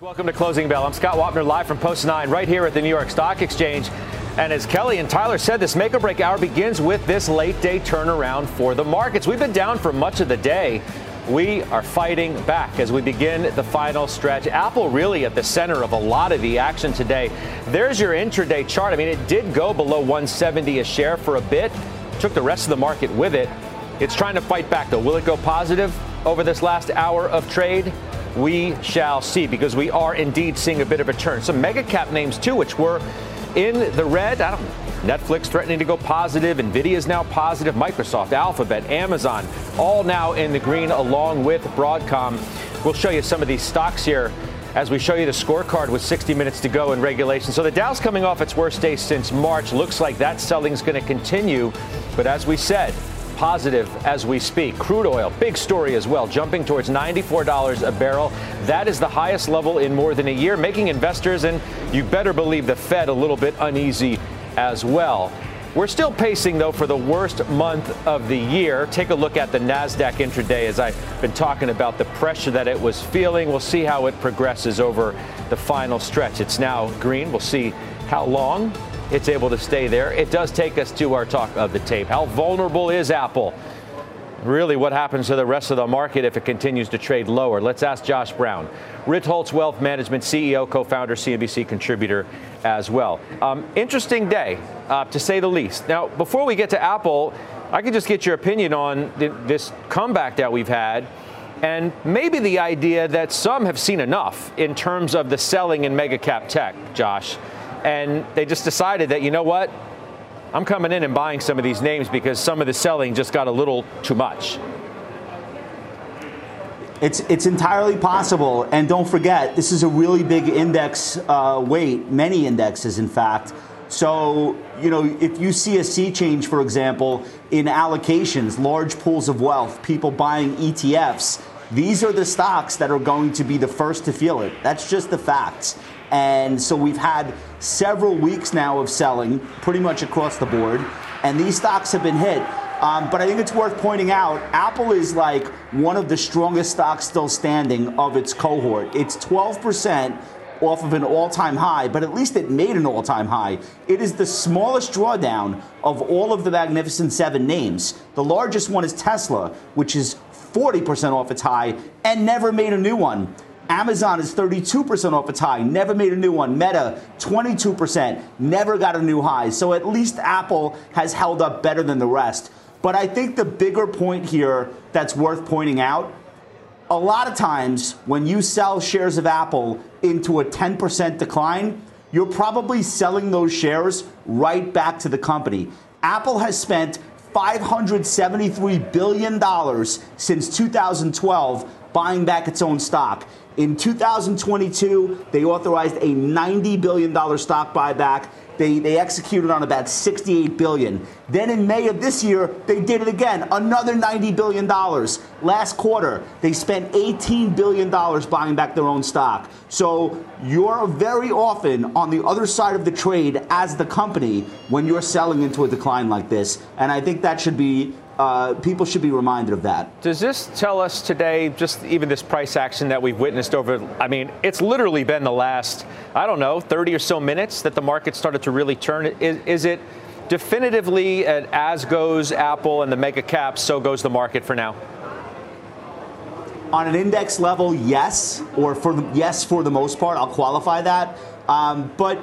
Welcome to Closing Bell. I'm Scott Wapner live from Post 9 right here at the New York Stock Exchange. And as Kelly and Tyler said, this make or break hour begins with this late day turnaround for the markets. We've been down for much of the day. We are fighting back as we begin the final stretch. Apple really at the center of a lot of the action today. There's your intraday chart. I mean, it did go below 170 a share for a bit, took the rest of the market with it. It's trying to fight back, though. Will it go positive over this last hour of trade? We shall see because we are indeed seeing a bit of a turn. Some mega cap names, too, which were in the red. I don't. Netflix threatening to go positive. Nvidia is now positive. Microsoft, Alphabet, Amazon, all now in the green along with Broadcom. We'll show you some of these stocks here as we show you the scorecard with 60 minutes to go in regulation. So the Dow's coming off its worst day since March. Looks like that selling is going to continue. But as we said, positive as we speak. Crude oil, big story as well, jumping towards $94 a barrel. That is the highest level in more than a year, making investors, and you better believe the Fed, a little bit uneasy as well. We're still pacing, though, for the worst month of the year. Take a look at the NASDAQ intraday as I've been talking about the pressure that it was feeling. We'll see how it progresses over the final stretch. It's now green. We'll see how long it's able to stay there. It does take us to our talk of the tape. How vulnerable is Apple? Really, what happens to the rest of the market if it continues to trade lower? Let's ask Josh Brown, Ritholtz Wealth Management CEO, co founder, CNBC contributor as well. Um, interesting day, uh, to say the least. Now, before we get to Apple, I could just get your opinion on the, this comeback that we've had and maybe the idea that some have seen enough in terms of the selling in mega cap tech, Josh and they just decided that, you know what? I'm coming in and buying some of these names because some of the selling just got a little too much. It's, it's entirely possible. And don't forget, this is a really big index uh, weight, many indexes, in fact. So, you know, if you see a sea change, for example, in allocations, large pools of wealth, people buying ETFs, these are the stocks that are going to be the first to feel it. That's just the facts. And so we've had several weeks now of selling pretty much across the board, and these stocks have been hit. Um, but I think it's worth pointing out Apple is like one of the strongest stocks still standing of its cohort. It's 12% off of an all time high, but at least it made an all time high. It is the smallest drawdown of all of the Magnificent Seven names. The largest one is Tesla, which is 40% off its high and never made a new one. Amazon is 32% off its high, never made a new one. Meta, 22%, never got a new high. So at least Apple has held up better than the rest. But I think the bigger point here that's worth pointing out a lot of times when you sell shares of Apple into a 10% decline, you're probably selling those shares right back to the company. Apple has spent $573 billion since 2012 buying back its own stock. In 2022, they authorized a $90 billion stock buyback. They, they executed on about 68 billion. Then in May of this year, they did it again, another 90 billion dollars. Last quarter, they spent 18 billion dollars buying back their own stock. So you're very often on the other side of the trade as the company when you're selling into a decline like this, and I think that should be uh, people should be reminded of that. Does this tell us today, just even this price action that we've witnessed over, I mean, it's literally been the last, I don't know, 30 or so minutes that the market started to really turn? Is, is it definitively as goes Apple and the mega caps, so goes the market for now? On an index level, yes, or for the, yes for the most part. I'll qualify that. Um, but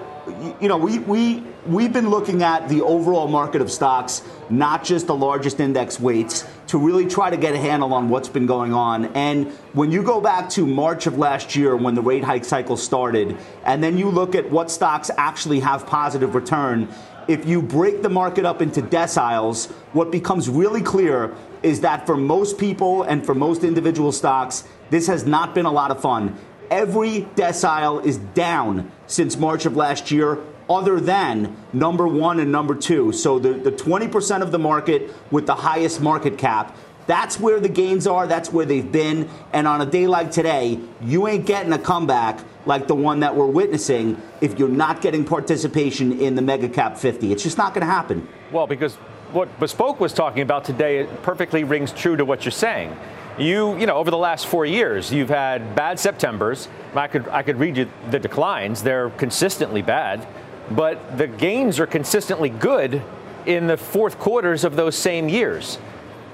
you know, we, we, we've been looking at the overall market of stocks, not just the largest index weights, to really try to get a handle on what's been going on. And when you go back to March of last year when the rate hike cycle started, and then you look at what stocks actually have positive return, if you break the market up into deciles, what becomes really clear is that for most people and for most individual stocks, this has not been a lot of fun. Every decile is down since March of last year, other than number one and number two. So the, the 20% of the market with the highest market cap. That's where the gains are. That's where they've been. And on a day like today, you ain't getting a comeback like the one that we're witnessing if you're not getting participation in the mega cap 50. It's just not going to happen. Well, because what Bespoke was talking about today perfectly rings true to what you're saying you, you know, over the last four years, you've had bad Septembers. I could, I could read you the declines. They're consistently bad, but the gains are consistently good in the fourth quarters of those same years.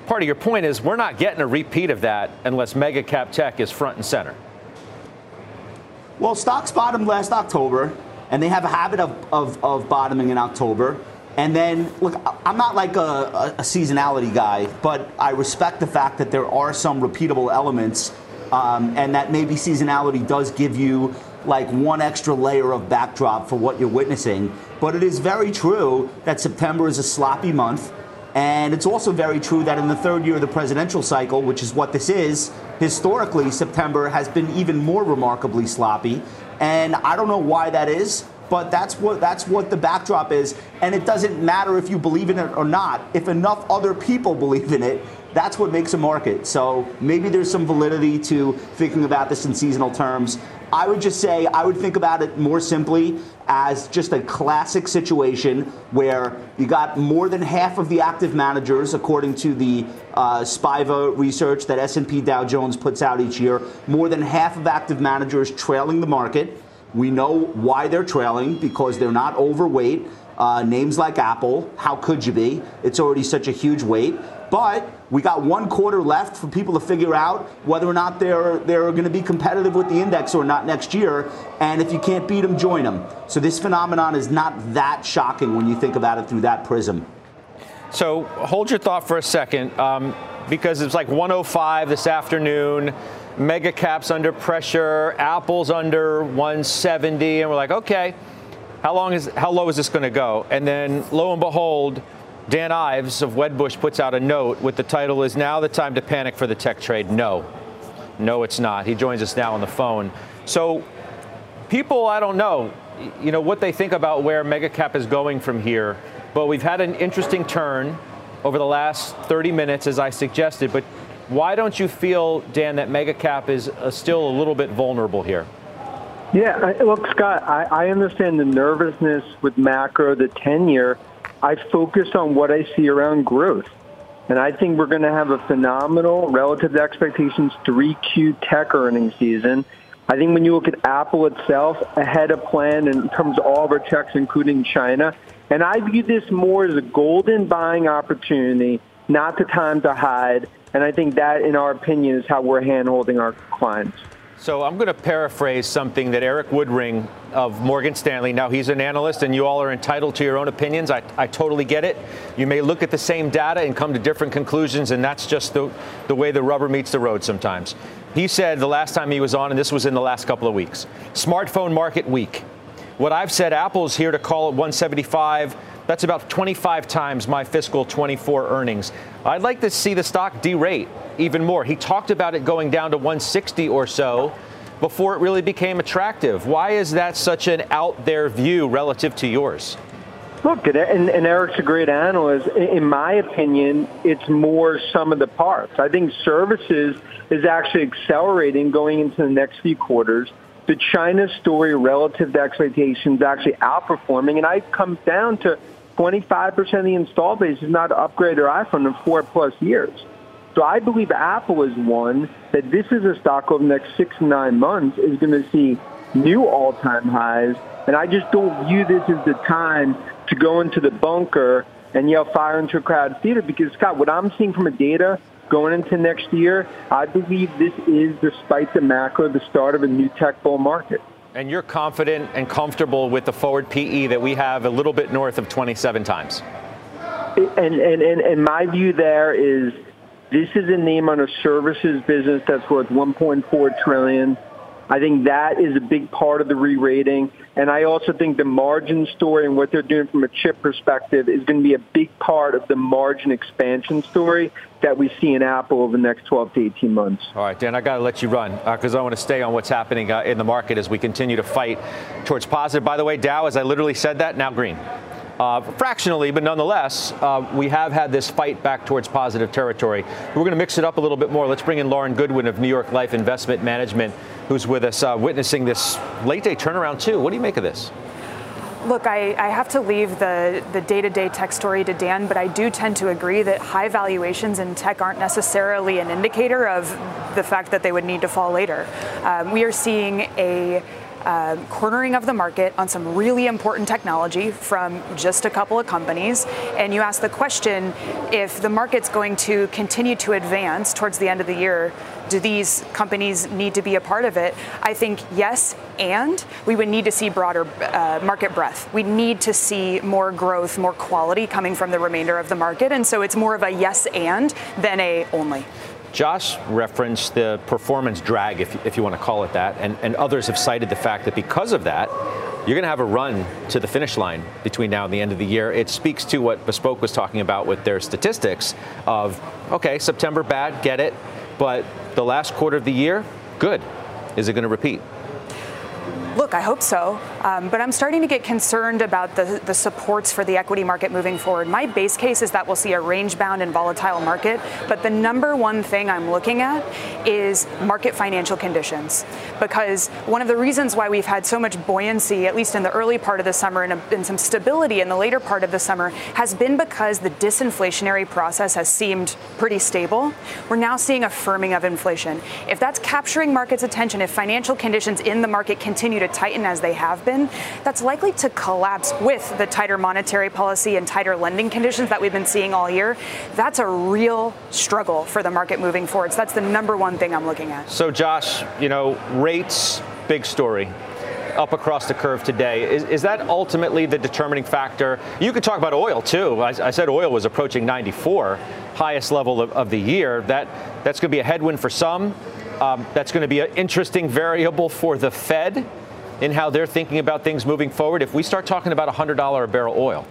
Part of your point is we're not getting a repeat of that unless mega cap tech is front and center. Well, stocks bottomed last October, and they have a habit of, of, of bottoming in October. And then, look, I'm not like a, a, seasonality guy, but I respect the fact that there are some repeatable elements, um, and that maybe seasonality does give you like one extra layer of backdrop for what you're witnessing. But it is very true that September is a sloppy month. And it's also very true that in the third year of the presidential cycle, which is what this is, historically, September has been even more remarkably sloppy. And I don't know why that is, but that's what that's what the backdrop is. And it doesn't matter if you believe in it or not. If enough other people believe in it, that's what makes a market. So maybe there's some validity to thinking about this in seasonal terms. I would just say I would think about it more simply as just a classic situation where you got more than half of the active managers, according to the uh, Spiva research that S&P Dow Jones puts out each year, more than half of active managers trailing the market. We know why they're trailing because they're not overweight. Uh, names like Apple, how could you be? It's already such a huge weight. But we got one quarter left for people to figure out whether or not they're they're going to be competitive with the index or not next year. And if you can't beat them, join them. So this phenomenon is not that shocking when you think about it through that prism. So hold your thought for a second, um, because it's like 105 this afternoon. Mega caps under pressure. Apple's under 170, and we're like, okay, how long is how low is this going to go? And then lo and behold Dan Ives of Wedbush puts out a note with the title Is Now the Time to Panic for the Tech Trade? No. No, it's not. He joins us now on the phone. So, people, I don't know, you know, what they think about where Megacap is going from here, but we've had an interesting turn over the last 30 minutes, as I suggested. But why don't you feel, Dan, that Megacap is uh, still a little bit vulnerable here? Yeah, look, Scott, I, I understand the nervousness with macro, the 10 year. I focus on what I see around growth. And I think we're going to have a phenomenal, relative to expectations, 3Q tech earnings season. I think when you look at Apple itself, ahead of plan in terms of all of our checks, including China. And I view this more as a golden buying opportunity, not the time to hide. And I think that, in our opinion, is how we're handholding our clients. So I'm going to paraphrase something that Erik Woodring of Morgan Stanley. Now he's an analyst, and you all are entitled to your own opinions. I, I totally get it. You may look at the same data and come to different conclusions, and that's just the, the way the rubber meets the road sometimes. He said the last time he was on, and this was in the last couple of weeks, smartphone market weak. What I've said, Apple's here to call it 175. That's about 25 times my fiscal 24 earnings. I'd like to see the stock derate even more. He talked about it going down to 160 or so before it really became attractive. Why is that such an out there view relative to yours? Look, and, and Erik's a great analyst. In my opinion, it's more some of the parts. I think services is actually accelerating going into the next few quarters. The China story relative to expectations is actually outperforming, and I come down to 25% of the install base is not upgrade their iPhone in four plus years. So I believe Apple is one that this is a stock over the next six to nine months is going to see new all-time highs. And I just don't view this as the time to go into the bunker and yell fire into a crowded theater because, Scott, what I'm seeing from a data going into next year, I believe this is, despite the macro, the start of a new tech bull market. And you're confident and comfortable with the forward PE that we have a little bit north of 27 times. And, and, and, and my view there is this is a name on a services business that's worth 1.4 trillion. I think that is a big part of the re-rating. And I also think the margin story and what they're doing from a chip perspective is going to be a big part of the margin expansion story that we see in Apple over the next 12 to 18 months. All right, Dan, I got to let you run because uh, I want to stay on what's happening uh, in the market as we continue to fight towards positive. By the way, Dow, as I literally said that, now green. Uh, fractionally, but nonetheless, uh, we have had this fight back towards positive territory. We're going to mix it up a little bit more. Let's bring in Lauren Goodwin of New York Life Investment Management, who's with us, uh, witnessing this late day turnaround, too. What do you make of this? Look, I, I, have to leave the, the day-to-day tech story to Dan, but I do tend to agree that high valuations in tech aren't necessarily an indicator of the fact that they would need to fall later. Um, we are seeing a uh, cornering of the market on some really important technology from just a couple of companies. And you ask the question if the market's going to continue to advance towards the end of the year, do these companies need to be a part of it? I think yes, and we would need to see broader uh, market breadth. We need to see more growth, more quality coming from the remainder of the market. And so it's more of a yes and than a only. Josh referenced the performance drag, if, if you want to call it that, and, and others have cited the fact that because of that, you're going to have a run to the finish line between now and the end of the year. It speaks to what Bespoke was talking about with their statistics of, okay, September bad, get it, but the last quarter of the year, good. Is it going to repeat? Look, I hope so. Um, but I'm starting to get concerned about the, the supports for the equity market moving forward. My base case is that we'll see a range bound and volatile market. But the number one thing I'm looking at is market financial conditions. Because one of the reasons why we've had so much buoyancy, at least in the early part of the summer and, a, and some stability in the later part of the summer, has been because the disinflationary process has seemed pretty stable. We're now seeing a firming of inflation. If that's capturing markets' attention, if financial conditions in the market continue to to tighten as they have been, that's likely to collapse with the tighter monetary policy and tighter lending conditions that we've been seeing all year. That's a real struggle for the market moving forward. So that's the number one thing I'm looking at. So, Josh, you know, rates, big story up across the curve today. Is, is, that ultimately the determining factor? You could talk about oil too. I, I said oil was approaching 94, highest level of, of, the year. That that's going to be a headwind for some. Um, that's going to be an interesting variable for the Fed in how they're thinking about things moving forward if we start talking about $100 a barrel oil?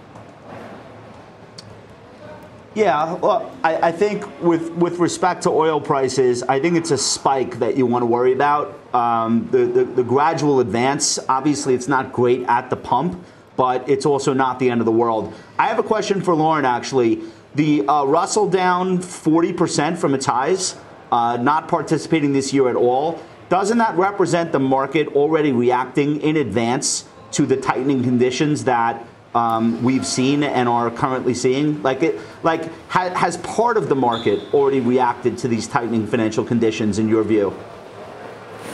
Yeah, well, I, I, think with with respect to oil prices, I think it's a spike that you want to worry about. Um, the, the, the gradual advance, obviously, it's not great at the pump, but it's also not the end of the world. I have a question for Lauren. Actually, the uh, Russell down 40% from its highs, uh, not participating this year at all. Doesn't that represent the market already reacting in advance to the tightening conditions that um, we've seen and are currently seeing? Like, it, like ha- has part of the market already reacted to these tightening financial conditions in your view?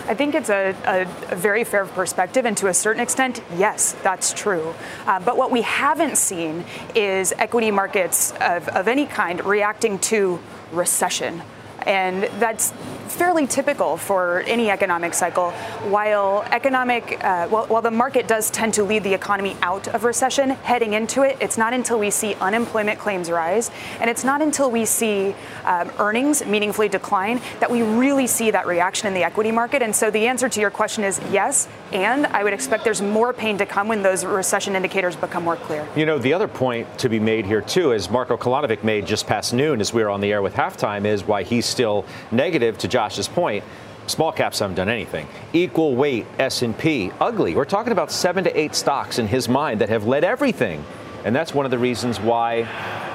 I think it's a, a, a, very fair perspective, and to a certain extent, yes, that's true. Uh, but what we haven't seen is equity markets of, of any kind reacting to recession. And that's fairly typical for any economic cycle. While economic, uh, well, while the market does tend to lead the economy out of recession, heading into it, it's not until we see unemployment claims rise, and it's not until we see um, earnings meaningfully decline that we really see that reaction in the equity market. And so the answer to your question is yes, and I would expect there's more pain to come when those recession indicators become more clear. You know, the other point to be made here too, as Marko Kolanovic made just past noon as we were on the air with halftime, is why he's still negative to Josh's point, small caps haven't done anything. Equal weight S&P, ugly. We're talking about seven to eight stocks in his mind that have led everything. And that's one of the reasons why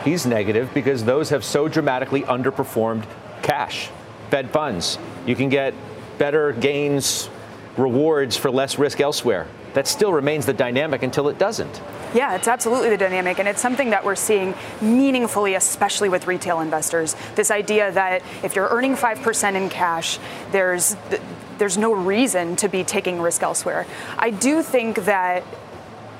he's negative because those have so dramatically underperformed cash, Fed funds. You can get better gains, rewards for less risk elsewhere. That still remains the dynamic until it doesn't. Yeah, it's absolutely the dynamic, and it's something that we're seeing meaningfully, especially with retail investors. This idea that if you're earning 5% in cash, there's there's no reason to be taking risk elsewhere. I do think that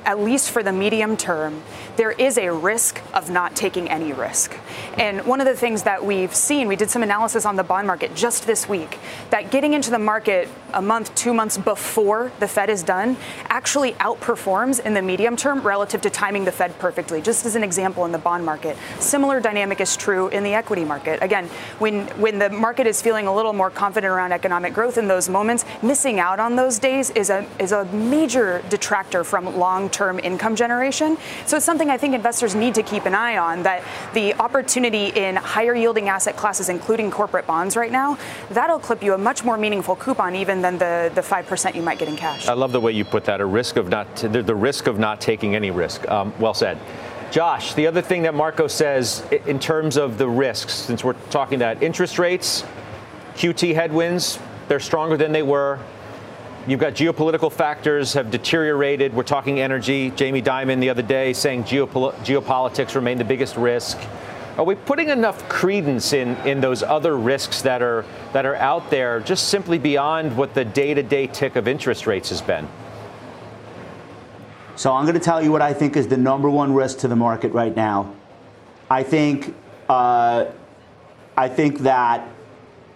at least for the medium term, there is a risk of not taking any risk. And one of the things that we've seen, we did some analysis on the bond market just this week, that getting into the market a month, two months before the Fed is done actually outperforms in the medium term relative to timing the Fed perfectly. Just as an example in the bond market. Similar dynamic is true in the equity market. Again, when, when the market is feeling a little more confident around economic growth in those moments, missing out on those days is a, is a major detractor from long term income generation. So it's something I think investors need to keep an eye on that the opportunity in higher yielding asset classes, including corporate bonds right now, that'll clip you a much more meaningful coupon even than the, the 5% you might get in cash. I love the way you put that a risk of not, the, the risk of not taking any risk. Um, well said. Josh, the other thing that Marko says in terms of the risks, since we're talking that interest rates, QT headwinds, they're stronger than they were You've got geopolitical factors have deteriorated. We're talking energy. Jamie Dimon the other day saying geopol- geopolitics remain the biggest risk. Are we putting enough credence in, in those other risks that are that are out there, just simply beyond what the day-to-day tick of interest rates has been? So I'm going to tell you what I think is the number one risk to the market right now. I think uh, I think that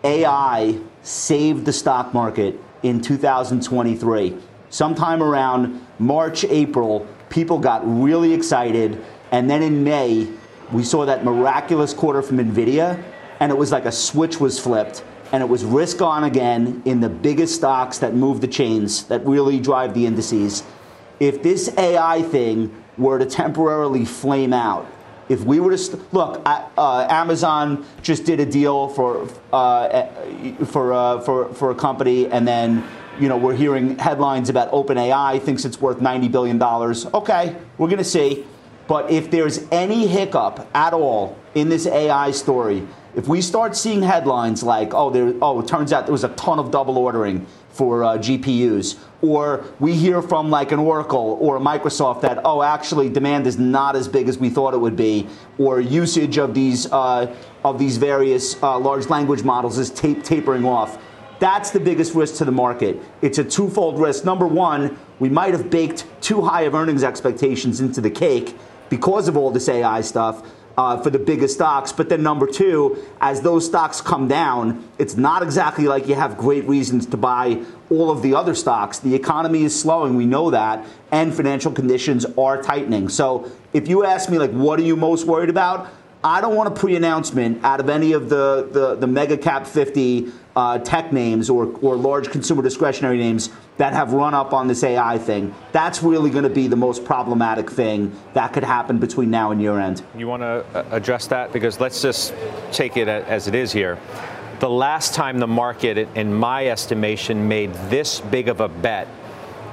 AI saved the stock market in 2023. Sometime around March, April, people got really excited. And then in May, we saw that miraculous quarter from NVIDIA, and it was like a switch was flipped. And it was risk on again in the biggest stocks that move the chains, that really drive the indices. If this AI thing were to temporarily flame out, if we were to st- look, uh, Amazon just did a deal for uh, for uh, for for a company, and then you know we're hearing headlines about OpenAI thinks it's worth ninety billion dollars. Okay, we're going to see. But if there's any hiccup at all in this AI story, if we start seeing headlines like, oh, there, oh, it turns out there was a ton of double ordering for uh, GPUs, or we hear from like an Oracle or a Microsoft that, oh, actually demand is not as big as we thought it would be, or usage of these uh, of these various uh, large language models is ta- tapering off. That's the biggest risk to the market. It's a twofold risk. Number one, we might have baked too high of earnings expectations into the cake because of all this AI stuff uh, for the biggest stocks. But then number two, as those stocks come down, it's not exactly like you have great reasons to buy all of the other stocks. The economy is slowing, we know that, and financial conditions are tightening. So if you ask me, like, what are you most worried about? I don't want a pre-announcement out of any of the, the, the mega cap 50 uh, tech names or, or large consumer discretionary names that have run up on this AI thing. That's really going to be the most problematic thing that could happen between now and year end. You want to uh, address that? Because let's just take it as it is here. The last time the market, in my estimation, made this big of a bet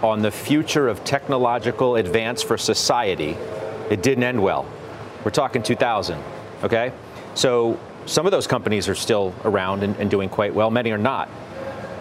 on the future of technological advance for society, it didn't end well. We're talking 2000. Okay? So some of those companies are still around and, and doing quite well, many are not.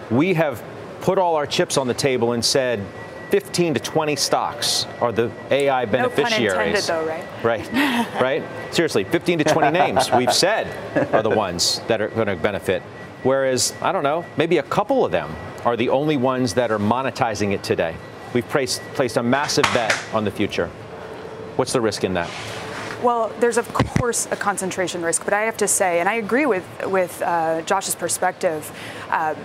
We have put all our chips on the table and said 15 to 20 stocks are the AI beneficiaries. No pun intended, though, right? Right, right. Seriously, 15 to 20 names we've said are the ones that are going to benefit. Whereas, I don't know, maybe a couple of them are the only ones that are monetizing it today. We've placed, placed a massive bet on the future. What's the risk in that? Well, there's of course a concentration risk, but I have to say, and I agree with with uh, Josh's perspective. Uh,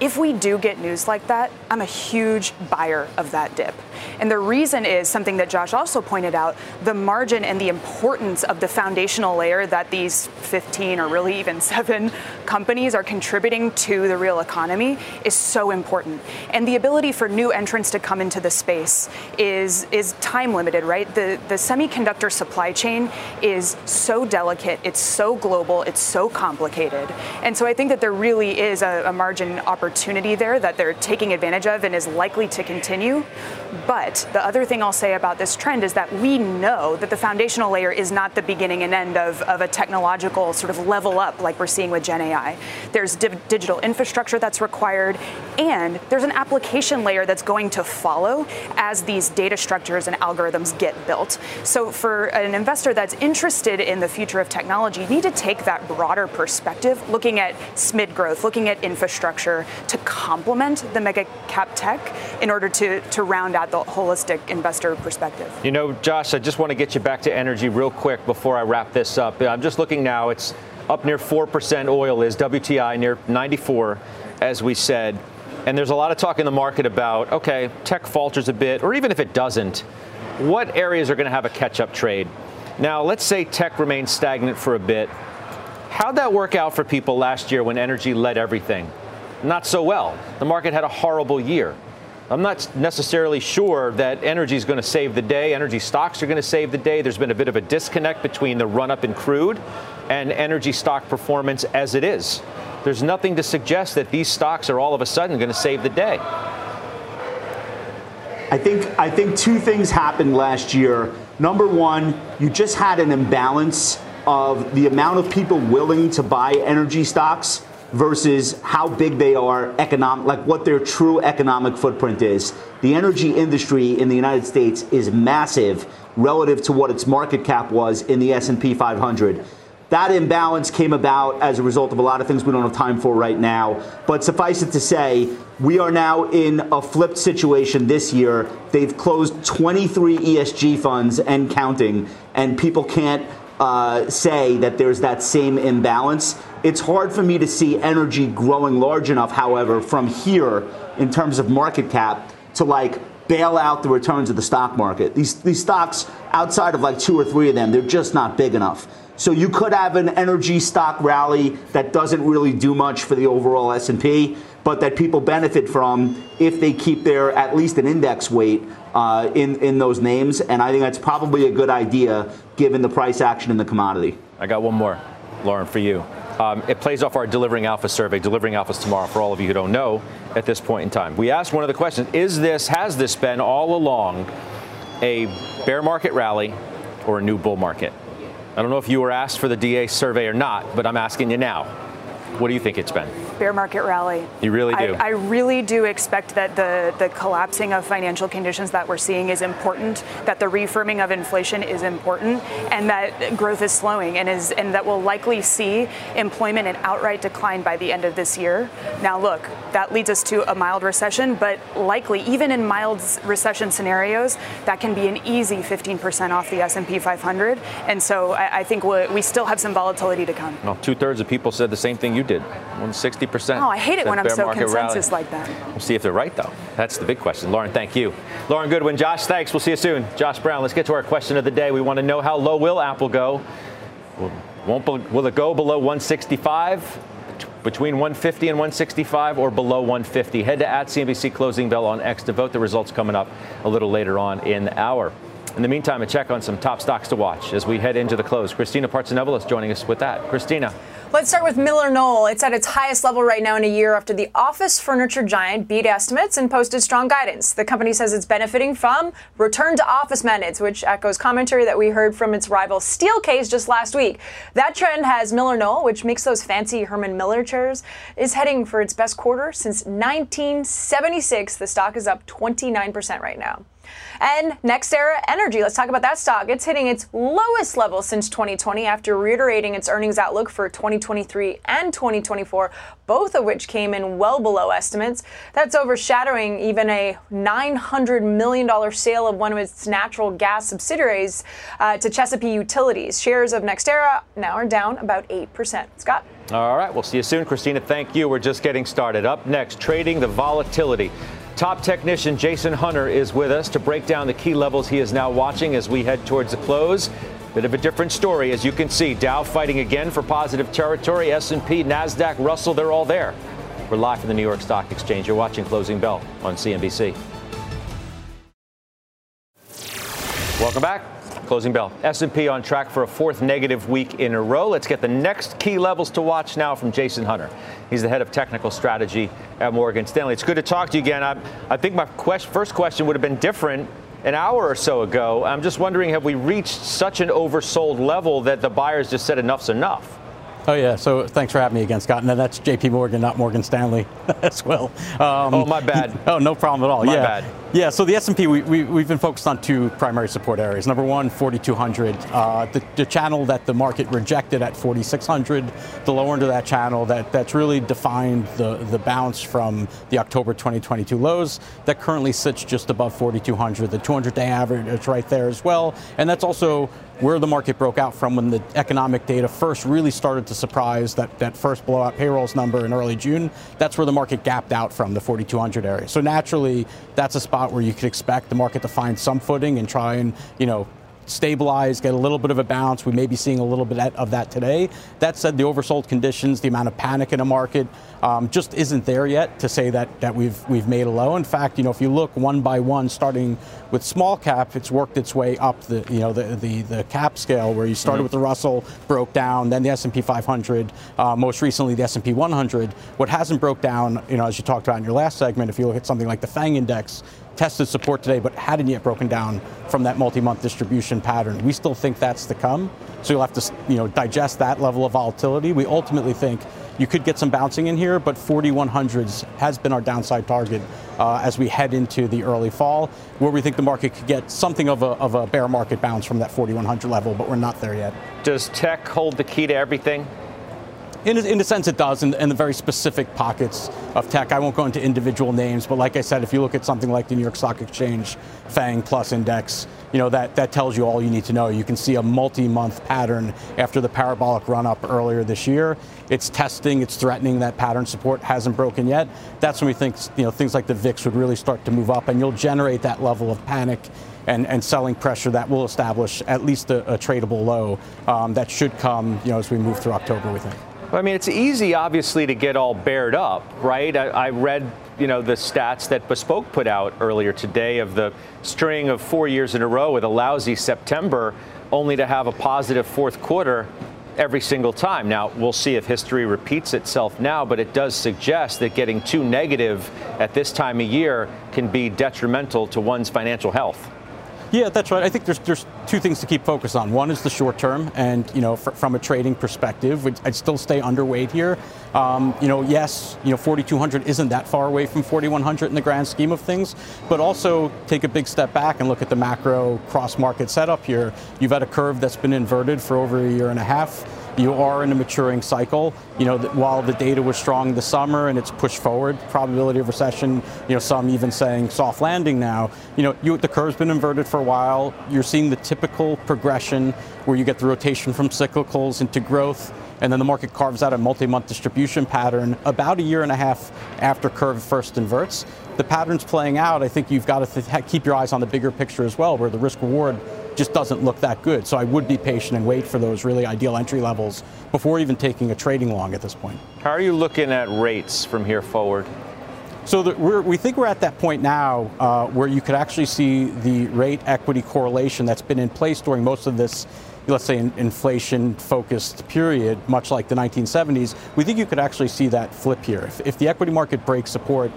if we do get news like that, I'm a huge buyer of that dip. And the reason is something that Josh also pointed out the margin and the importance of the foundational layer that these 15 or really even seven companies are contributing to the real economy is so important. And the ability for new entrants to come into the space is, is time limited, right? The, the semiconductor supply chain is so delicate, it's so global, it's so complicated. And so I think that there really is a, a margin opportunity there that they're taking advantage of and is likely to continue. But the other thing I'll say about this trend is that we know that the foundational layer is not the beginning and end of, of a technological sort of level up like we're seeing with Gen AI. There's digital infrastructure that's required, and there's an application layer that's going to follow as these data structures and algorithms get built. So for an investor that's interested in the future of technology, you need to take that broader perspective, looking at SMID growth, looking at infrastructure to complement the mega cap tech in order to, to round out the holistic investor perspective. You know, Josh, I just want to get you back to energy real quick before I wrap this up. I'm just looking now, it's up near 4% oil is, WTI near 94, as we said. And there's a lot of talk in the market about, okay, tech falters a bit, or even if it doesn't, what areas are going to have a catch up trade? Now, let's say tech remains stagnant for a bit. How'd that work out for people last year when energy led everything? Not so well. The market had a horrible year. I'm not necessarily sure that energy is going to save the day. Energy stocks are going to save the day. There's been a bit of a disconnect between the run up in crude and energy stock performance as it is. There's nothing to suggest that these stocks are all of a sudden going to save the day. I think I think two things happened last year. Number one, you just had an imbalance of the amount of people willing to buy energy stocks versus how big they are economic like what their true economic footprint is the energy industry in the united states is massive relative to what its market cap was in the s&p 500 that imbalance came about as a result of a lot of things we don't have time for right now. But suffice it to say, we are now in a flipped situation this year. They've closed 23 ESG funds and counting, and people can't uh, say that there's that same imbalance. It's hard for me to see energy growing large enough, however, from here in terms of market cap to like bail out the returns of the stock market. These, these stocks, outside of like two or three of them, they're just not big enough. So you could have an energy stock rally that doesn't really do much for the overall S&P, but that people benefit from if they keep their at least an index weight uh, in in those names. And I think that's probably a good idea given the price action in the commodity. I got one more, Lauren, for you. Um, it plays off our Delivering Alpha survey. Delivering Alpha tomorrow for all of you who don't know at this point in time. We asked one of the questions: Is this has this been all along a bear market rally or a new bull market? I don't know if you were asked for the DA survey or not, but I'm asking you now. What do you think it's been? Bear market rally. You really do. I, I, really do expect that the, the collapsing of financial conditions that we're seeing is important, that the refirming of inflation is important, and that growth is slowing and is and that we'll likely see employment and outright decline by the end of this year. Now look, that leads us to a mild recession, but likely even in mild recession scenarios, that can be an easy 15% off the S&P 500. And so I, I think we still have some volatility to come. Well, two thirds of people said the same thing you you did. 160%. Oh, I hate it when I'm so consensus rally. like that. We'll see if they're right, though. That's the big question. Lauren, thank you. Lauren Goodwin, Josh, thanks. We'll see you soon. Josh Brown, let's get to our question of the day. We want to know how low will Apple go? Won't, will it go below 165? Between 150 and 165 or below 150? Head to at CNBC closing bell on X to vote. The results coming up a little later on in the hour. In the meantime, a check on some top stocks to watch as we head into the close. Christina Partsinevelos joining us with that. Christina. Let's start with MillerKnoll. It's at its highest level right now in a year after the office furniture giant beat estimates and posted strong guidance. The company says it's benefiting from return to office mandates, which echoes commentary that we heard from its rival Steelcase just last week. That trend has MillerKnoll, which makes those fancy Herman Miller chairs, is heading for its best quarter since 1976. The stock is up 29% right now. And NextEra Energy, let's talk about that stock. It's hitting its lowest level since 2020 after reiterating its earnings outlook for 2023 and 2024, both of which came in well below estimates. That's overshadowing even a $900 million sale of one of its natural gas subsidiaries uh, to Chesapeake Utilities. Shares of NextEra now are down about 8%. Scott? All right, we'll see you soon. Christina, thank you. We're just getting started. Up next, trading the volatility. Top technician Jason Hunter is with us to break down the key levels he is now watching as we head towards the close. Bit of a different story, as you can see. Dow fighting again for positive territory. S&P, Nasdaq, Russell, they're all there. We're live from the New York Stock Exchange. You're watching Closing Bell on CNBC. Welcome back. Closing bell. S&P on track for a fourth negative week in a row. Let's get the next key levels to watch now from Jason Hunter. He's the head of technical strategy at Morgan Stanley. It's good to talk to you again. I, I think my quest, first question would have been different an hour or so ago. I'm just wondering, have we reached such an oversold level that the buyers just said enough's enough? Oh yeah, so thanks for having me again, Scott. And that's J.P. Morgan, not Morgan Stanley, as well. Um, oh my bad. Oh no problem at all. My yeah. bad. Yeah. So the S&P, we, we we've been focused on two primary support areas. Number one, 4,200, uh, the, the channel that the market rejected at 4,600, the lower end of that channel that that's really defined the the bounce from the October 2022 lows that currently sits just above 4,200. The 200-day average is right there as well, and that's also where the market broke out from when the economic data first really started to surprise that, that first blowout payrolls number in early June. That's where the market gapped out from the 4,200 area. So naturally, that's a spot where you could expect the market to find some footing and try and, you know, stabilize, get a little bit of a bounce. We may be seeing a little bit of that today. That said, the oversold conditions, the amount of panic in a market, um, just isn't there yet to say that that we've we've made a low. In fact, you know, if you look one by one, starting with small cap, it's worked its way up the you know the the, the cap scale where you started mm-hmm. with the Russell, broke down, then the S&P 500, uh, most recently the S&P 100. What hasn't broke down, you know, as you talked about in your last segment, if you look at something like the FANG index, tested support today, but hadn't yet broken down from that multi-month distribution pattern. We still think that's to come. So you'll have to, you know, digest that level of volatility. We ultimately think you could get some bouncing in here, but 4100s has been our downside target uh, as we head into the early fall, where we think the market could get something of a, of a bear market bounce from that 4100 level, but we're not there yet. Does tech hold the key to everything? In a, in a sense, it does, in, in, the very specific pockets of tech. I won't go into individual names, but like I said, if you look at something like the New York Stock Exchange FANG Plus Index, you know that that tells you all you need to know. You can see a multi-month pattern after the parabolic run-up earlier this year. It's testing, it's threatening that pattern support hasn't broken yet. That's when we think you know things like the VIX would really start to move up, and you'll generate that level of panic and, and selling pressure that will establish at least a, a tradable low um, that should come you know as we move through October. We think. I mean, it's easy, obviously, to get all bared up, right? I, I, read, you know, the stats that Bespoke put out earlier today of the string of four years in a row with a lousy September, only to have a positive fourth quarter every single time. Now, we'll see if history repeats itself now, but it does suggest that getting too negative at this time of year can be detrimental to one's financial health. Yeah, that's right. I think there's there's two things to keep focus on. One is the short term, and you know, fr- from a trading perspective, I'd still stay underweight here. Um, you know, yes, you know, 4,200 isn't that far away from 4,100 in the grand scheme of things, but also take a big step back and look at the macro cross market setup here. You've had a curve that's been inverted for over a year and a half you are in a maturing cycle. You know, while the data was strong this summer and it's pushed forward, probability of recession, you know, some even saying soft landing now, you know, you, the curve's been inverted for a while. You're seeing the typical progression where you get the rotation from cyclicals into growth and then the market carves out a multi-month distribution pattern about a year and a half after curve first inverts. The pattern's playing out. I think you've got to th- keep your eyes on the bigger picture as well, where the risk reward just doesn't look that good. So I would be patient and wait for those really ideal entry levels before even taking a trading long at this point. How are you looking at rates from here forward? So we think we're at that point now uh, where you could actually see the rate equity correlation that's been in place during most of this, let's say, inflation focused period, much like the 1970s. We think you could actually see that flip here. If, if the equity market breaks support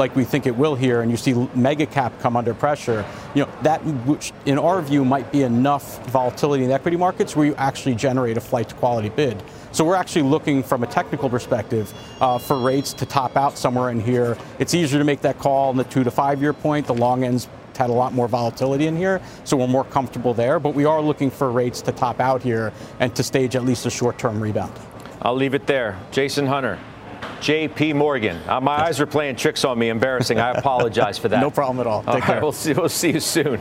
like we think it will here, and you see mega cap come under pressure, you know, that which in our view might be enough volatility in equity markets where you actually generate a flight to quality bid. So we're actually looking from a technical perspective uh, for rates to top out somewhere in here. It's easier to make that call on the two to five year point. The long ends had a lot more volatility in here, so we're more comfortable there. But we are looking for rates to top out here and to stage at least a short term rebound. I'll leave it there. Jason Hunter, J.P. Morgan. Uh, my eyes were playing tricks on me. Embarrassing. I apologize for that. no problem at all. Take care. we'll, see, we'll see you soon.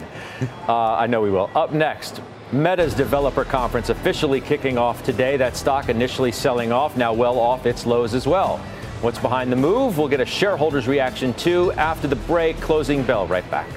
Uh, I know we will. Up next, Meta's developer conference officially kicking off today. That stock initially selling off, now well off its lows as well. What's behind the move? We'll get a shareholders reaction too after the break. Closing bell right back.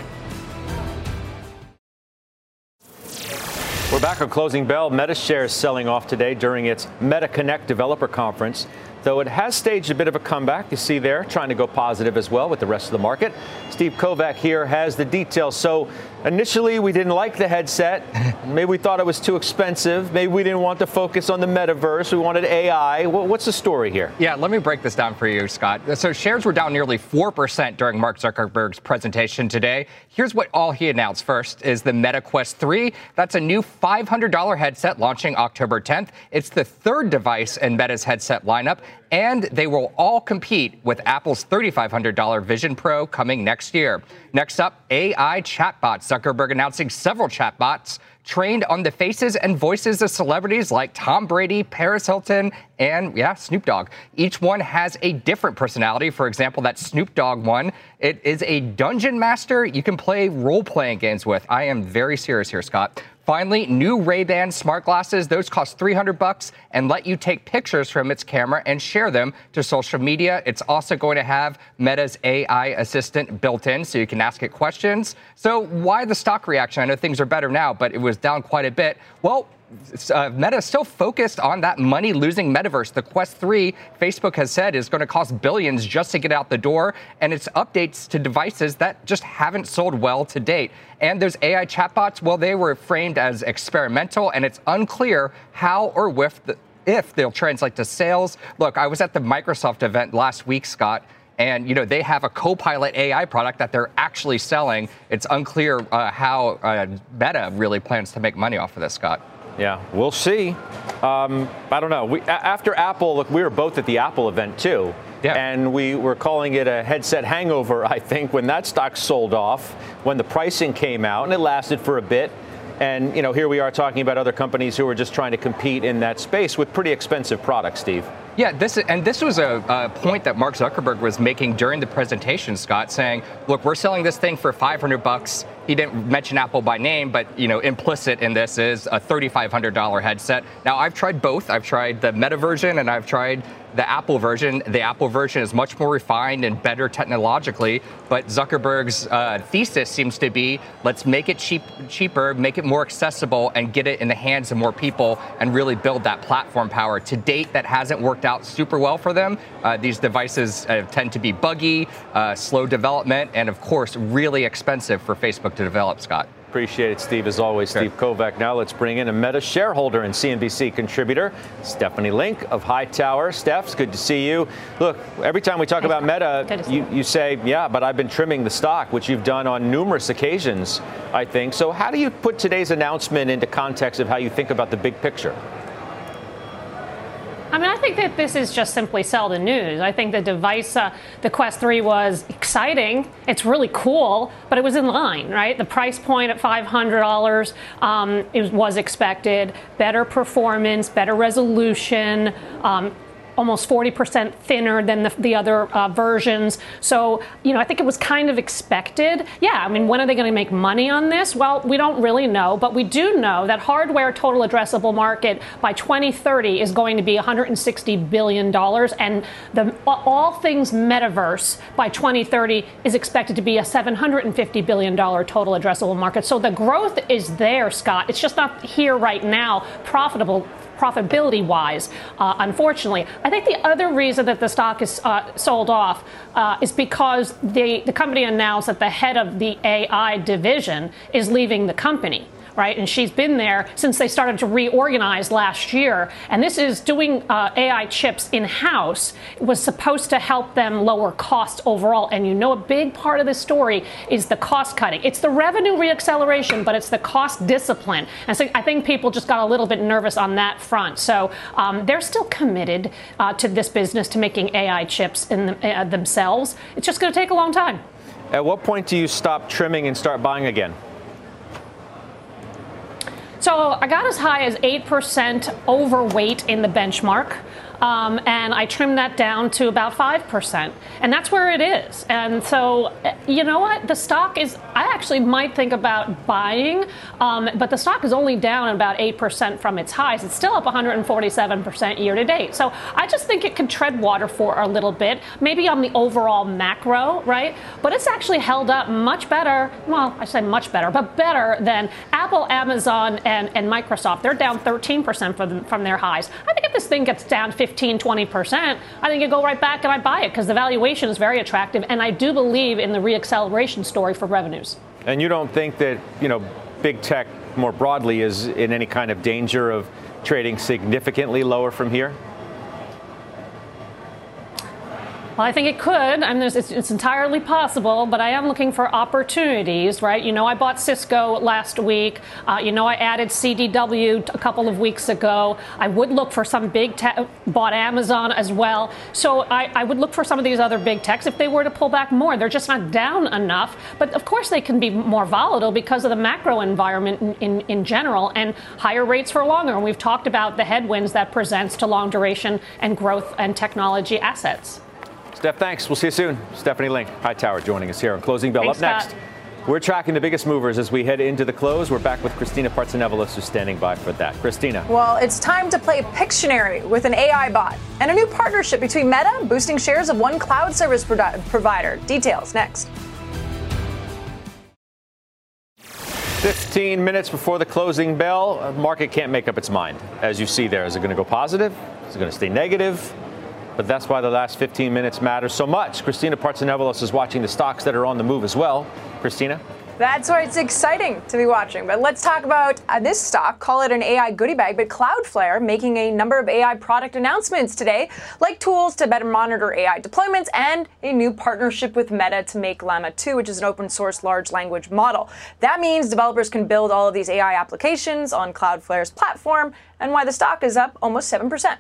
We're back on closing bell. Meta shares selling off today during its Meta Connect developer conference though it has staged a bit of a comeback. You see there, trying to go positive as well with the rest of the market. Steve Kovach here has the details. So initially, we didn't like the headset. Maybe we thought it was too expensive. Maybe we didn't want to focus on the metaverse. We wanted AI. What's the story here? Yeah, let me break this down for you, Scott. So shares were down nearly 4% during Mark Zuckerberg's presentation today. Here's what all he announced first is the Meta Quest 3. That's a new $500 headset launching October 10th. It's the third device in Meta's headset lineup and they will all compete with Apple's $3,500 Vision Pro coming next year. Next up, AI chatbot. Zuckerberg announcing several chatbots trained on the faces and voices of celebrities like Tom Brady, Paris Hilton, and yeah, Snoop Dogg. Each one has a different personality. For example, that Snoop Dogg one, it is a dungeon master you can play role playing games with. I am very serious here, Scott. Finally, new Ray-Ban smart glasses. Those cost 300 bucks and let you take pictures from its camera and share them to social media. It's also going to have Meta's AI assistant built in so you can ask it questions. So why the stock reaction? I know things are better now, but it was down quite a bit. Well, uh, Meta is still focused on that money losing metaverse. The Quest 3, Facebook has said, is going to cost billions just to get out the door, and it's updates to devices that just haven't sold well to date. And those AI chatbots, well, they were framed as experimental, and it's unclear how or if, the, if they'll translate to sales. Look, I was at the Microsoft event last week, Scott and you know they have a Copilot AI product that they're actually selling. It's unclear uh, how uh, Meta really plans to make money off of this, Scott. Yeah, we'll see. Um, I don't know. We, after Apple, look, we were both at the Apple event too. Yeah. And we were calling it a headset hangover, I think, when that stock sold off, when the pricing came out, and it lasted for a bit. And, you know, here we are talking about other companies who are just trying to compete in that space with pretty expensive products, Steve. Yeah, this and this was a, a, point that Mark Zuckerberg was making during the presentation, Scott, saying, "Look, we're selling this thing for 500 bucks." He didn't mention Apple by name, but you know, implicit in this is a $3,500 headset. Now, I've tried both. I've tried the Meta version and I've tried the Apple version. The Apple version is much more refined and better technologically, but Zuckerberg's uh, thesis seems to be let's make it cheap, cheaper, make it more accessible, and get it in the hands of more people and really build that platform power. To date, that hasn't worked out super well for them. Uh, these devices uh, tend to be buggy, uh, slow development, and of course, really expensive for Facebook to develop, Scott. Appreciate it, Steve, as always. Steve Kovach. Now let's bring in a Meta shareholder and CNBC contributor, Stephanie Link of Hightower. Steph, it's good to see you. Look, every time we talk about Meta, you, you say, yeah, but I've been trimming the stock, which you've done on numerous occasions, I think. So how do you put today's announcement into context of how you think about the big picture? I mean, I think that this is just simply sell the news. I think the device, uh, the Quest 3 was exciting. It's really cool, but it was in line, right? The price point at $500 um, was expected. Better performance, better resolution. Um, almost 40% thinner than the, the other uh, versions. So, you know, I think it was kind of expected. Yeah, I mean, when are they going to make money on this? Well, we don't really know, but we do know that hardware total addressable market by 2030 is going to be 160 billion dollars, and the all things metaverse by 2030 is expected to be a 750 billion dollar total addressable market. So the growth is there, Scott. It's just not here right now, profitable profitability wise, uh, unfortunately. I think the other reason that the stock is uh, sold off uh, is because the, the company announced that the head of the AI division is leaving the company right? And she's been there since they started to reorganize last year. And this is doing uh, AI chips in house was supposed to help them lower costs overall. And you know, a big part of this story is the cost cutting. It's the revenue reacceleration, but it's the cost discipline. And so I think people just got a little bit nervous on that front. So um, they're still committed uh, to this business, to making AI chips in the, uh, themselves. It's just going to take a long time. At what point do you stop trimming and start buying again? So I got as high as 8% overweight in the benchmark. Um, and I trimmed that down to about 5%. And that's where it is. And so, you know what? The stock is, I actually might think about buying, um, but the stock is only down about 8% from its highs. It's still up 147% year to date. So I just think it could tread water for a little bit, maybe on the overall macro, right? But it's actually held up much better. Well, I say much better, but better than Apple, Amazon, and, and Microsoft. They're down 13% from, from their highs. I think if this thing gets down 15 15, 20%, I think you go right back and I buy it because the valuation is very attractive. And I do believe in the reacceleration story for revenues. And you don't think that, you know, big tech more broadly is in any kind of danger of trading significantly lower from here? Well, I think it could. I mean, it's, it's, entirely possible, but I am looking for opportunities, right? You know, I bought Cisco last week. Uh, you know, I added CDW a couple of weeks ago. I would look for some big tech, bought Amazon as well. So I, I would look for some of these other big techs if they were to pull back more. They're just not down enough. But of course, they can be more volatile because of the macro environment in, in, in general and higher rates for longer. And we've talked about the headwinds that presents to long duration and growth and technology assets. Steph, thanks. We'll see you soon. Stephanie Link, Hightower, joining us here on Closing Bell. Thanks, Up next, Scott. we're tracking the biggest movers as we head into the close. We're back with Christina Partsinevelos, who's standing by for that. Christina. Well, it's time to play Pictionary with an AI bot and a new partnership between Meta boosting shares of one cloud service provider. Details next. 15 minutes before the closing bell, uh, market can't make up its mind. As you see there, is it going to go positive? Is it going to stay negative? But that's why the last 15 minutes matter so much. Christina Partsinevelos is watching the stocks that are on the move as well. Christina? That's why it's exciting to be watching. But let's talk about uh, this stock. Call it an AI goodie bag, but Cloudflare making a number of AI product announcements today, like tools to better monitor AI deployments and a new partnership with Meta to make Llama 2, which is an open source large language model. That means developers can build all of these AI applications on Cloudflare's platform, and why the stock is up almost 7%.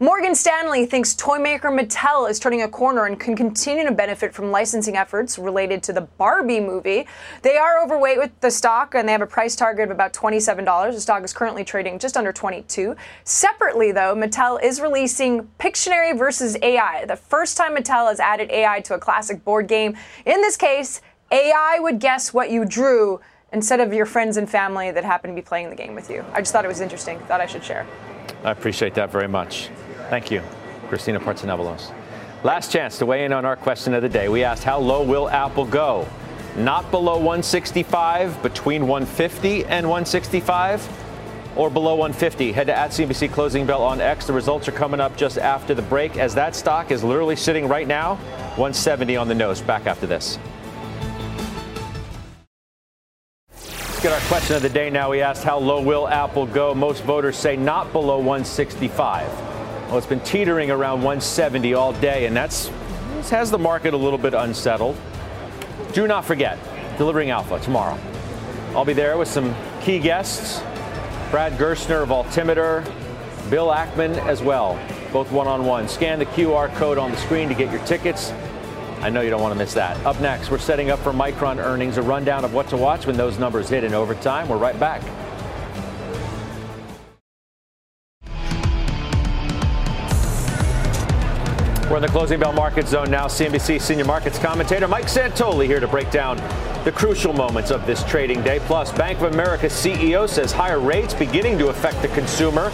Morgan Stanley thinks toymaker Mattel is turning a corner and can continue to benefit from licensing efforts related to the Barbie movie. They are overweight with the stock and they have a price target of about $27. The stock is currently trading just under 22. Separately though, Mattel is releasing Pictionary versus AI, the first time Mattel has added AI to a classic board game. In this case, AI would guess what you drew instead of your friends and family that happen to be playing the game with you. I just thought it was interesting. Thought I should share. I appreciate that very much. Thank you, Christina Partsinevelos. Last chance to weigh in on our question of the day. We asked, how low will Apple go? Not below 165, between 150 and 165, or below 150. Head to at CNBC Closing Bell on X. The results are coming up just after the break, as that stock is literally sitting right now, 170 on the nose. Back after this. Get our question of the day now. We asked, how low will Apple go? Most voters say not below 165. Well, it's been teetering around 170 all day, and that's has the market a little bit unsettled. Do not forget, delivering alpha tomorrow. I'll be there with some key guests Brad Gerstner of Altimeter, Bill Ackman as well, both one on one. Scan the QR code on the screen to get your tickets. I know you don't want to miss that. Up next, we're setting up for Micron earnings, a rundown of what to watch when those numbers hit in overtime. We're right back. We're in the closing bell market zone now. CNBC senior markets commentator Mike Santoli here to break down the crucial moments of this trading day. Plus, Bank of America CEO says higher rates beginning to affect the consumer.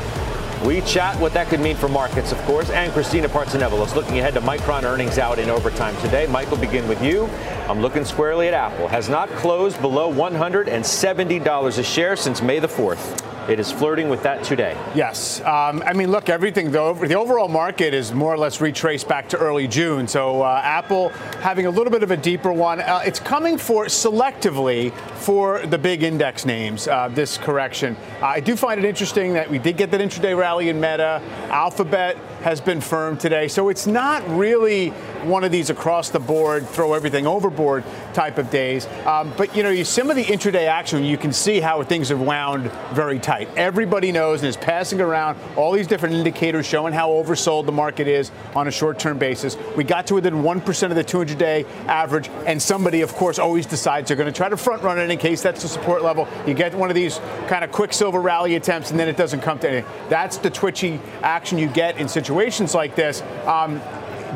We chat what that could mean for markets, of course, and Christina Partsinevelos looking ahead to Micron earnings out in overtime today. Mike will begin with you. I'm looking squarely at Apple. Has not closed below $170 a share since May the 4th. It is flirting with that today. Yes. Um, I mean, look, everything, the, the overall market is more or less retraced back to early June. So uh, Apple having a little bit of a deeper one. Uh, it's coming for selectively for the big index names, uh, this correction. I do find it interesting that we did get that intraday rally in Meta. Alphabet has been firm today. So it's not really one of these across the board, throw everything overboard type of days. Um, but, you know, some of the intraday action, you can see how things have wound very tight. Everybody knows and is passing around all these different indicators showing how oversold the market is on a short term basis. We got to within 1% of the 200 day average, and somebody, of course, always decides they're going to try to front run it in case that's the support level. You get one of these kind of quicksilver rally attempts, and then it doesn't come to anything. That's the twitchy action you get in situations situations like this, um,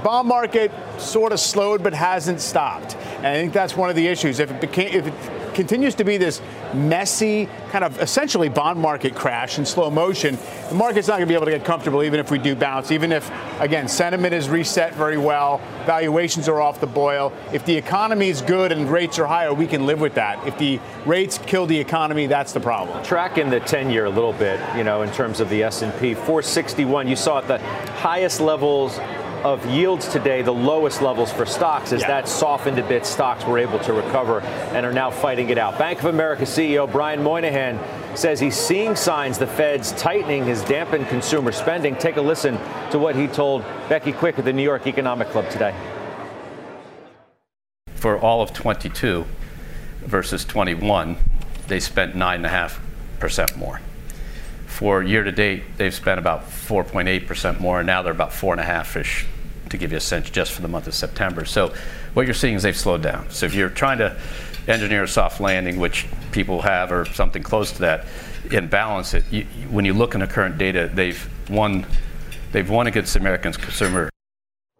bond market sort of slowed but hasn't stopped. And I think that's one of the issues. If it became, if it continues to be this messy, kind of essentially bond market crash in slow motion, the market's not going to be able to get comfortable even if we do bounce, even if, again, sentiment is reset very well, valuations are off the boil. If the economy is good and rates are higher, we can live with that. If the rates kill the economy, that's the problem. Tracking the 10-year a little bit, you know, in terms of the S&P, 461, you saw at the highest levels of yields today, the lowest levels for stocks, as yeah. that softened a bit. Stocks were able to recover and are now fighting it out. Bank of America CEO Brian Moynihan says he's seeing signs the Fed's tightening has dampened consumer spending. Take a listen to what he told Becky Quick at the New York Economic Club today. For all of 22 versus 21, they spent 9.5% more. For year to date, they've spent about 4.8% more, and now they're about 4.5 ish to give you a sense just for the month of September. So what you're seeing is they've slowed down. So if you're trying to engineer a soft landing, which people have, or something close to that, and balance it, you, when you look in the current data, they've won, they've won against Americans consumer.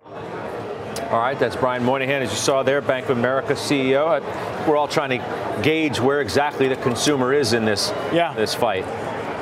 All right, that's Brian Moynihan, as you saw there, Bank of America CEO. We're all trying to gauge where exactly the consumer is in this, yeah. this fight.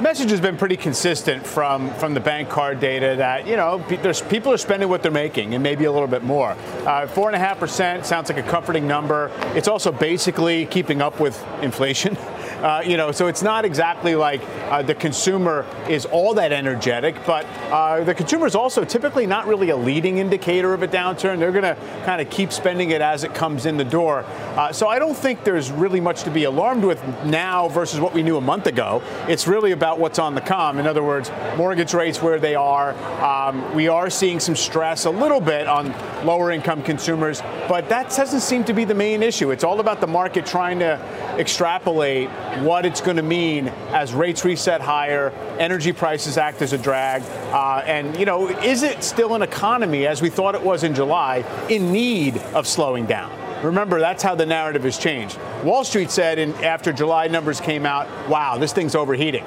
Message has been pretty consistent from, from the bank card data that, you know, there's, people are spending what they're making and maybe a little bit more. Uh, 4.5% sounds like a comforting number. It's also basically keeping up with inflation. Uh, you know, so it's not exactly like uh, the consumer is all that energetic, but uh, the consumer is also typically not really a leading indicator of a downturn. They're going to kind of keep spending it as it comes in the door. Uh, so I don't think there's really much to be alarmed with now versus what we knew a month ago. It's really about what's on the come. In other words, mortgage rates where they are. Um, we are seeing some stress a little bit on lower income consumers, but that doesn't seem to be the main issue. It's all about the market trying to extrapolate what it's going to mean as rates reset higher, energy prices act as a drag, uh, and you know, is it still an economy as we thought it was in July in need of slowing down? Remember, that's how the narrative has changed. Wall Street said in, after July numbers came out, wow, this thing's overheating.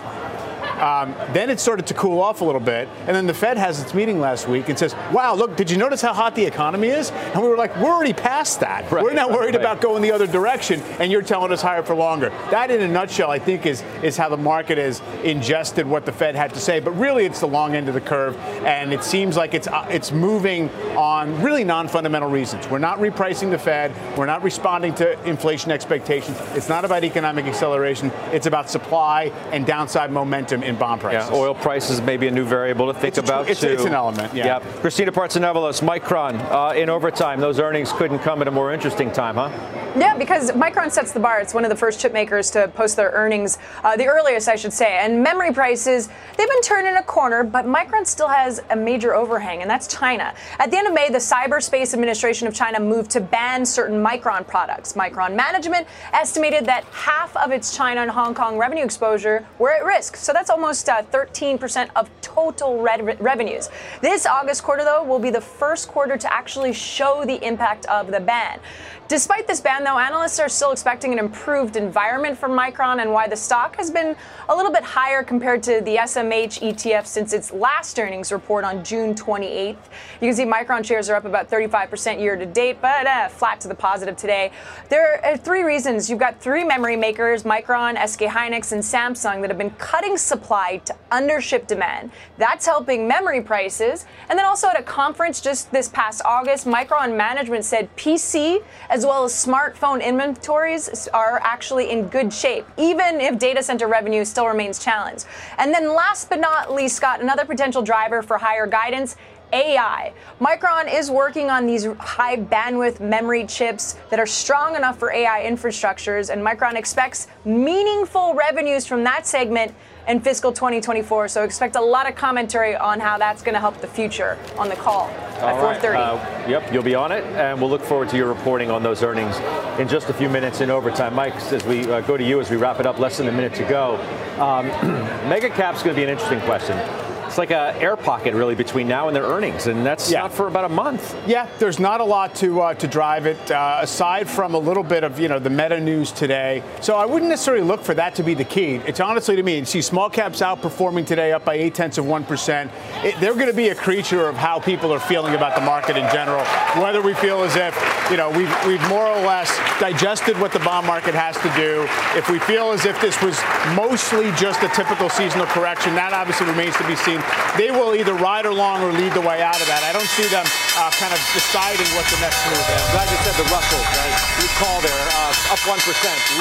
Um, then it started to cool off a little bit, and then the Fed has its meeting last week and says, "Wow, look, did you notice how hot the economy is?" And we were like, "We're already past that. Right, we're not worried right. about going the other direction, and you're telling us higher for longer." That, in a nutshell, I think is is how the market has ingested what the Fed had to say. But really, it's the long end of the curve, and it seems like it's uh, it's moving on really non-fundamental reasons. We're not repricing the Fed. We're not responding to inflation expectations. It's not about economic acceleration. It's about supply and downside momentum in bond prices. Yeah, oil prices may be a new variable to think it's about it's, too. It's an element. Yeah. Yep. Christina Partsinevelos, Micron uh, in overtime. Those earnings couldn't come at a more interesting time, huh? Yeah, because Micron sets the bar. It's one of the first chip makers to post their earnings, uh, the earliest, I should say. And memory prices, they've been turning a corner, but Micron still has a major overhang, and that's China. At the end of May, the Cyberspace Administration of China moved to ban certain Micron products. Micron management estimated that half of its China and Hong Kong revenue exposure were at risk. So that's almost uh, 13% of total re- revenues. This August quarter, though, will be the first quarter to actually show the impact of the ban. Despite this ban, though, analysts are still expecting an improved environment for Micron and why the stock has been a little bit higher compared to the SMH ETF since its last earnings report on June 28th. You can see Micron shares are up about 35% year to date, but uh, flat to the positive today. There are three reasons. You've got three memory makers, Micron, SK Hynix, and Samsung, that have been cutting supply to undership demand. That's helping memory prices. And then also at a conference just this past August, Micron management said PC as well as smartphone inventories are actually in good shape, even if data center revenue still remains challenged. And then last but not least, Scott, another potential driver for higher guidance AI. Micron is working on these high bandwidth memory chips that are strong enough for AI infrastructures, and Micron expects meaningful revenues from that segment in fiscal 2024. So expect a lot of commentary on how that's going to help the future on the call All at 4:30. Right. Uh, yep, you'll be on it, and we'll look forward to your reporting on those earnings in just a few minutes in overtime. Mike, as we uh, go to you as we wrap it up, less than a minute to go. Um, mega cap's going to be an interesting question it's like an air pocket really between now and their earnings, and that's yeah. not for about a month. Yeah, there's not a lot to uh, to drive it uh, aside from a little bit of you know the meta news today. So I wouldn't necessarily look for that to be the key. It's honestly to me, see small caps outperforming today, up by eight tenths of one percent. They're going to be a creature of how people are feeling about the market in general. Whether we feel as if you know we've we've more or less digested what the bond market has to do. If we feel as if this was mostly just a typical seasonal correction, that obviously remains to be seen they will either ride along or lead the way out of that. I don't see them uh, kind of deciding what the next move is. Glad you said the Russell, right? You call there, uh, up 1%,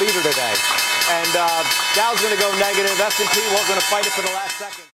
leader today. And uh, Dow's going to go negative. S&P, we're going to fight it for the last second.